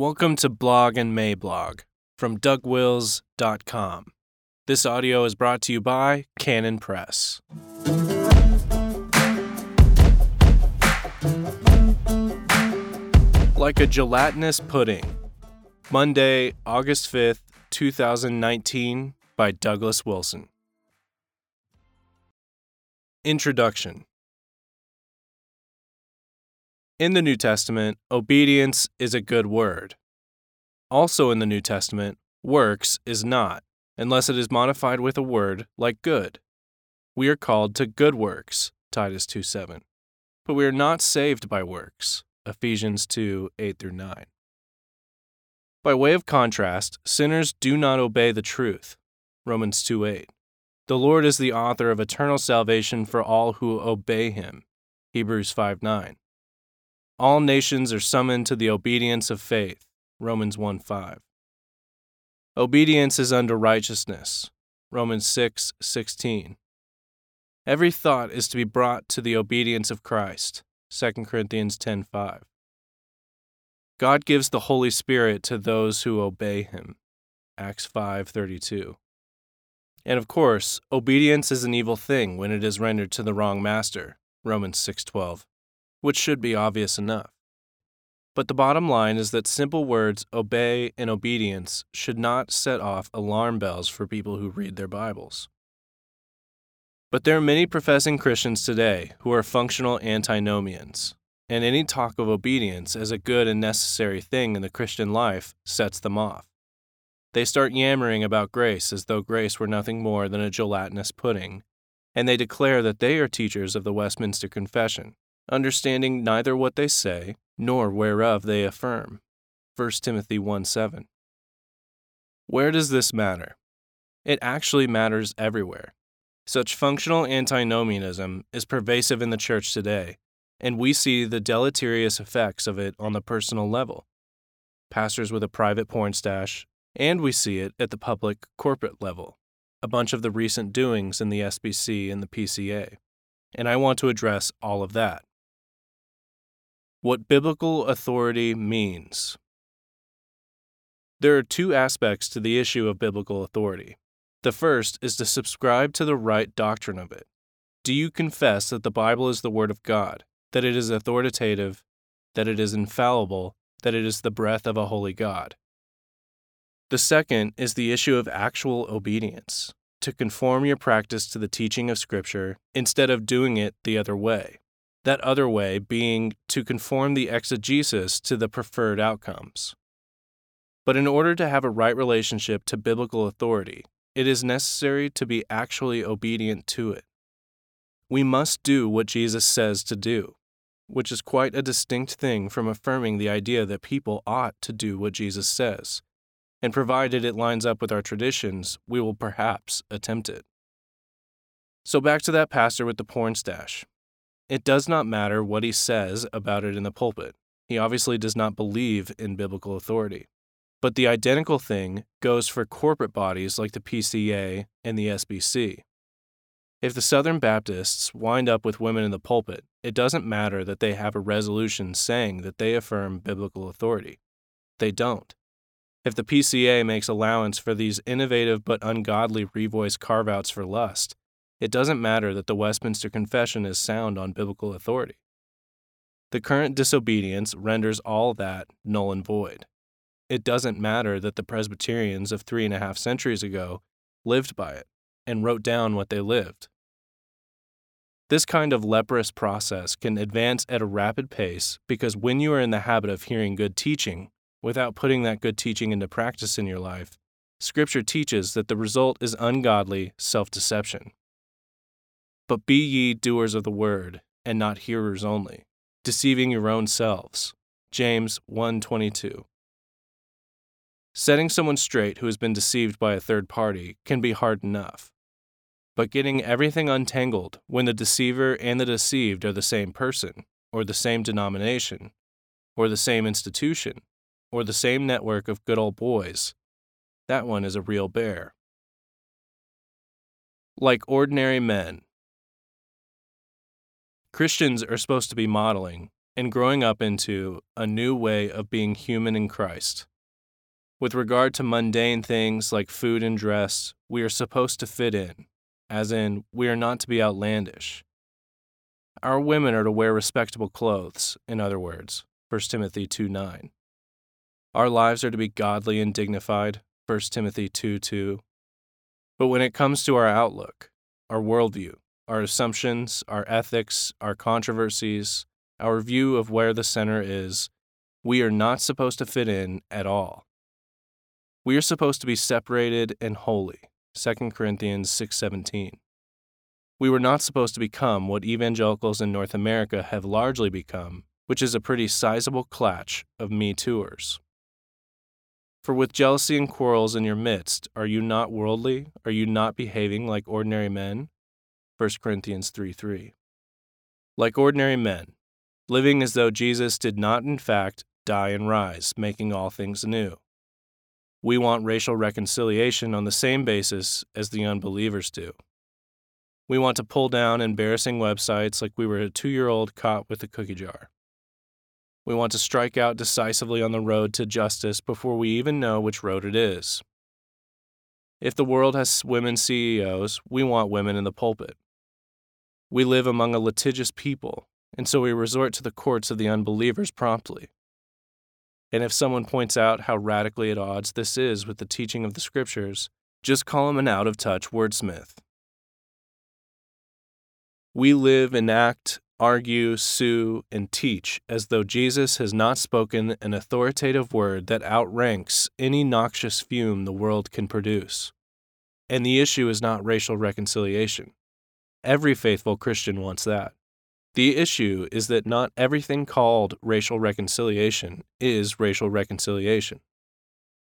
Welcome to Blog and Mablog from DougWils.com. This audio is brought to you by Canon Press. Like a gelatinous pudding. Monday, August 5th, 2019, by Douglas Wilson. Introduction In the New Testament, obedience is a good word. Also in the New Testament, works is not, unless it is modified with a word like good. We are called to good works, Titus 2 7. But we are not saved by works, Ephesians 2 8 through 9. By way of contrast, sinners do not obey the truth, Romans 2 8. The Lord is the author of eternal salvation for all who obey him, Hebrews 5 9. All nations are summoned to the obedience of faith, Romans 1 5. Obedience is unto righteousness, Romans 6 16. Every thought is to be brought to the obedience of Christ, 2 Corinthians 10 5. God gives the Holy Spirit to those who obey him, Acts 5 32. And of course, obedience is an evil thing when it is rendered to the wrong master, Romans 6:12, which should be obvious enough. But the bottom line is that simple words obey and obedience should not set off alarm bells for people who read their Bibles. But there are many professing Christians today who are functional antinomians, and any talk of obedience as a good and necessary thing in the Christian life sets them off. They start yammering about grace as though grace were nothing more than a gelatinous pudding, and they declare that they are teachers of the Westminster Confession, understanding neither what they say nor whereof they affirm. 1 Timothy 1 7. Where does this matter? It actually matters everywhere. Such functional antinomianism is pervasive in the church today, and we see the deleterious effects of it on the personal level. Pastors with a private porn stash, and we see it at the public corporate level, a bunch of the recent doings in the SBC and the PCA. And I want to address all of that. What biblical authority means. There are two aspects to the issue of biblical authority. The first is to subscribe to the right doctrine of it. Do you confess that the Bible is the Word of God, that it is authoritative, that it is infallible, that it is the breath of a holy God? The second is the issue of actual obedience, to conform your practice to the teaching of Scripture instead of doing it the other way. That other way being to conform the exegesis to the preferred outcomes. But in order to have a right relationship to biblical authority, it is necessary to be actually obedient to it. We must do what Jesus says to do, which is quite a distinct thing from affirming the idea that people ought to do what Jesus says. And provided it lines up with our traditions, we will perhaps attempt it. So back to that pastor with the porn stash. It does not matter what he says about it in the pulpit. He obviously does not believe in biblical authority. But the identical thing goes for corporate bodies like the PCA and the SBC. If the Southern Baptists wind up with women in the pulpit, it doesn't matter that they have a resolution saying that they affirm biblical authority. They don't. If the PCA makes allowance for these innovative but ungodly Revoice carve outs for lust, it doesn't matter that the Westminster Confession is sound on biblical authority. The current disobedience renders all that null and void it doesn't matter that the Presbyterians of three and a half centuries ago lived by it and wrote down what they lived. This kind of leprous process can advance at a rapid pace because when you are in the habit of hearing good teaching without putting that good teaching into practice in your life, Scripture teaches that the result is ungodly self deception. But be ye doers of the word, and not hearers only, deceiving your own selves. James 1:22. Setting someone straight who has been deceived by a third party can be hard enough. But getting everything untangled when the deceiver and the deceived are the same person, or the same denomination, or the same institution, or the same network of good old boys, that one is a real bear. Like ordinary men, Christians are supposed to be modeling, and growing up into a new way of being human in Christ. With regard to mundane things like food and dress, we are supposed to fit in, as in, we are not to be outlandish. Our women are to wear respectable clothes, in other words, 1 Timothy 2 9. Our lives are to be godly and dignified, 1 Timothy 2 2. But when it comes to our outlook, our worldview, our assumptions, our ethics, our controversies, our view of where the center is, we are not supposed to fit in at all. We are supposed to be separated and holy. 2 Corinthians 6:17. We were not supposed to become what evangelicals in North America have largely become, which is a pretty sizable clatch of me tours. For with jealousy and quarrels in your midst, are you not worldly? Are you not behaving like ordinary men? 1 Corinthians 3 3. Like ordinary men, living as though Jesus did not in fact die and rise, making all things new. We want racial reconciliation on the same basis as the unbelievers do. We want to pull down embarrassing websites like we were a two year old caught with a cookie jar. We want to strike out decisively on the road to justice before we even know which road it is. If the world has women CEOs, we want women in the pulpit. We live among a litigious people, and so we resort to the courts of the unbelievers promptly. And if someone points out how radically at odds this is with the teaching of the Scriptures, just call him an out of touch wordsmith. We live and act, argue, sue, and teach as though Jesus has not spoken an authoritative word that outranks any noxious fume the world can produce. And the issue is not racial reconciliation. Every faithful Christian wants that. The issue is that not everything called racial reconciliation is racial reconciliation.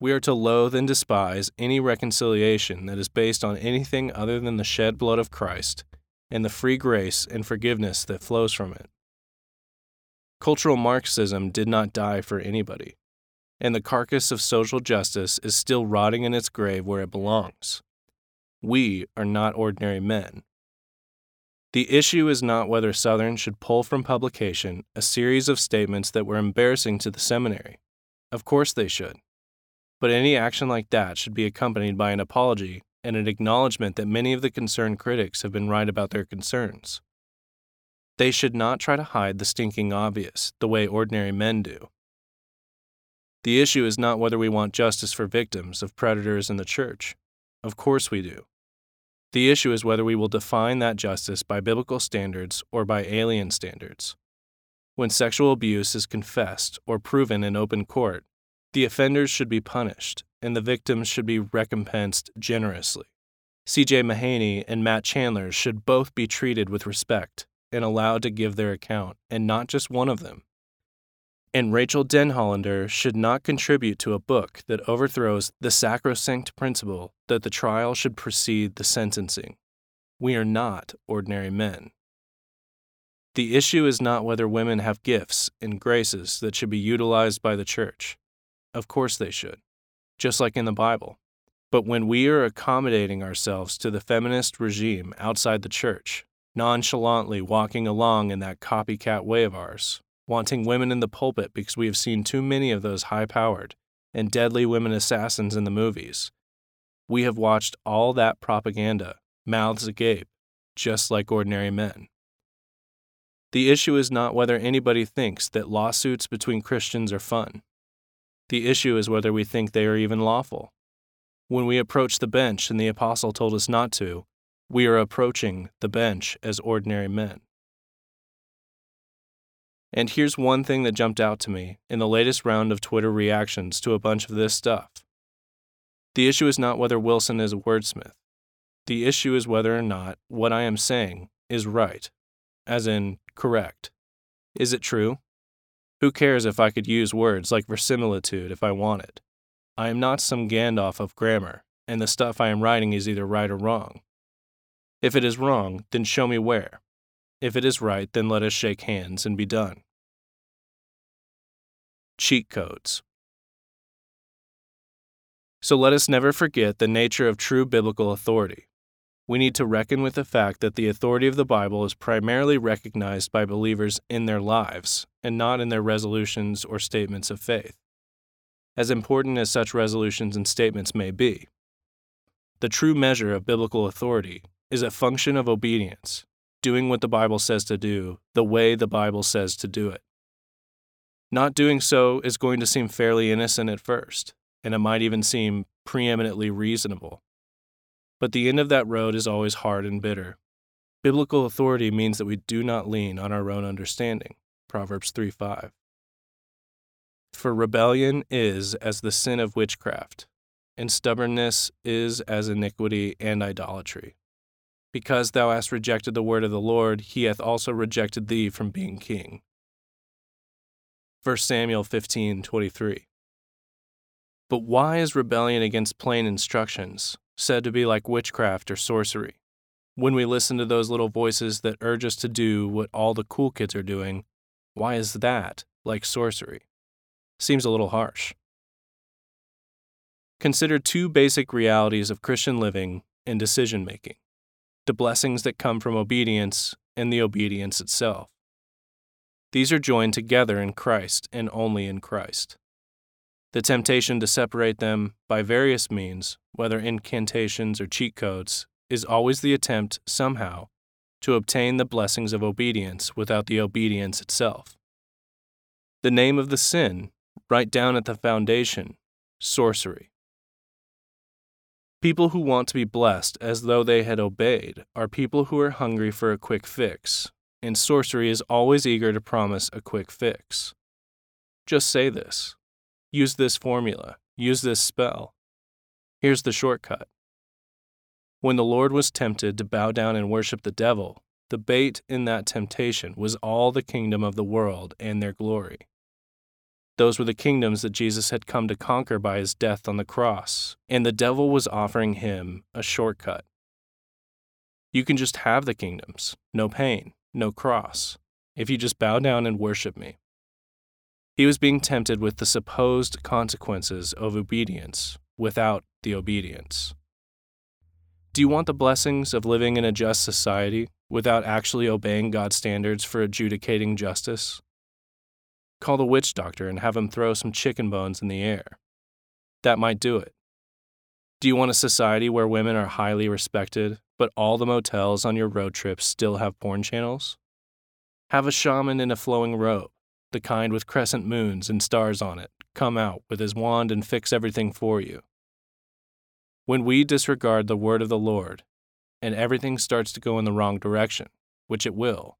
We are to loathe and despise any reconciliation that is based on anything other than the shed blood of Christ and the free grace and forgiveness that flows from it. Cultural Marxism did not die for anybody, and the carcass of social justice is still rotting in its grave where it belongs. We are not ordinary men, the issue is not whether Southern should pull from publication a series of statements that were embarrassing to the seminary. Of course they should. But any action like that should be accompanied by an apology and an acknowledgement that many of the concerned critics have been right about their concerns. They should not try to hide the stinking obvious the way ordinary men do. The issue is not whether we want justice for victims of predators in the church. Of course we do. The issue is whether we will define that justice by biblical standards or by alien standards. When sexual abuse is confessed or proven in open court, the offenders should be punished and the victims should be recompensed generously. CJ Mahaney and Matt Chandler should both be treated with respect and allowed to give their account, and not just one of them and Rachael Denhollander should not contribute to a book that overthrows the sacrosanct principle that the trial should precede the sentencing. We are not ordinary men. The issue is not whether women have gifts and graces that should be utilized by the church. Of course they should, just like in the Bible. But when we are accommodating ourselves to the feminist regime outside the church, nonchalantly walking along in that copycat way of ours, wanting women in the pulpit because we have seen too many of those high powered and deadly women assassins in the movies. We have watched all that propaganda, mouths agape, just like ordinary men. The issue is not whether anybody thinks that lawsuits between Christians are fun. The issue is whether we think they are even lawful. When we approach the bench and the apostle told us not to, we are approaching the bench as ordinary men. And here's one thing that jumped out to me in the latest round of Twitter reactions to a bunch of this stuff. The issue is not whether Wilson is a wordsmith. The issue is whether or not what I am saying is right, as in correct. Is it true? Who cares if I could use words like verisimilitude if I wanted? I am not some Gandalf of grammar, and the stuff I am writing is either right or wrong. If it is wrong, then show me where. If it is right, then let us shake hands and be done. Cheat codes. So let us never forget the nature of true biblical authority. we need to reckon with the fact that the authority of the Bible is primarily recognized by believers in their lives and not in their resolutions or statements of faith, as important as such resolutions and statements may be. The true measure of biblical authority is a function of obedience, doing what the Bible says to do the way the Bible says to do it. Not doing so is going to seem fairly innocent at first, and it might even seem preeminently reasonable. But the end of that road is always hard and bitter. Biblical authority means that we do not lean on our own understanding. Proverbs 3 5. For rebellion is as the sin of witchcraft, and stubbornness is as iniquity and idolatry. Because thou hast rejected the word of the Lord, he hath also rejected thee from being king. 1 Samuel 15:23. But why is rebellion against plain instructions said to be like witchcraft or sorcery? When we listen to those little voices that urge us to do what all the cool kids are doing, why is that like sorcery? Seems a little harsh. Consider two basic realities of Christian living and decision making the blessings that come from obedience and the obedience itself. These are joined together in Christ and only in Christ. The temptation to separate them by various means, whether incantations or cheat codes, is always the attempt, somehow, to obtain the blessings of obedience without the obedience itself. The name of the sin, right down at the foundation, sorcery. People who want to be blessed as though they had obeyed are people who are hungry for a quick fix, and sorcery is always eager to promise a quick fix. Just say this. Use this formula. Use this spell. Here's the shortcut. When the Lord was tempted to bow down and worship the devil, the bait in that temptation was all the kingdom of the world and their glory. Those were the kingdoms that Jesus had come to conquer by his death on the cross, and the devil was offering him a shortcut. You can just have the kingdoms, no pain, no cross, if you just bow down and worship me. He was being tempted with the supposed consequences of obedience without the obedience. Do you want the blessings of living in a just society without actually obeying God's standards for adjudicating justice? Call the witch doctor and have him throw some chicken bones in the air. That might do it. Do you want a society where women are highly respected, but all the motels on your road trips still have porn channels? Have a shaman in a flowing robe, the kind with crescent moons and stars on it, come out with his wand and fix everything for you. When we disregard the word of the Lord, and everything starts to go in the wrong direction, which it will,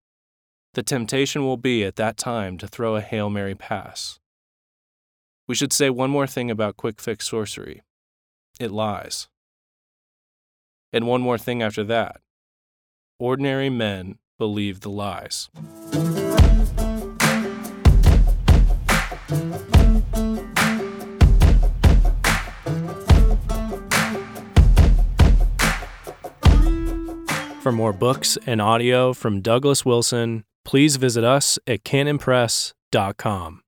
the temptation will be at that time to throw a Hail Mary pass. We should say one more thing about quick fix sorcery it lies. And one more thing after that ordinary men believe the lies. For more books and audio from Douglas Wilson, please visit us at canonpress.com.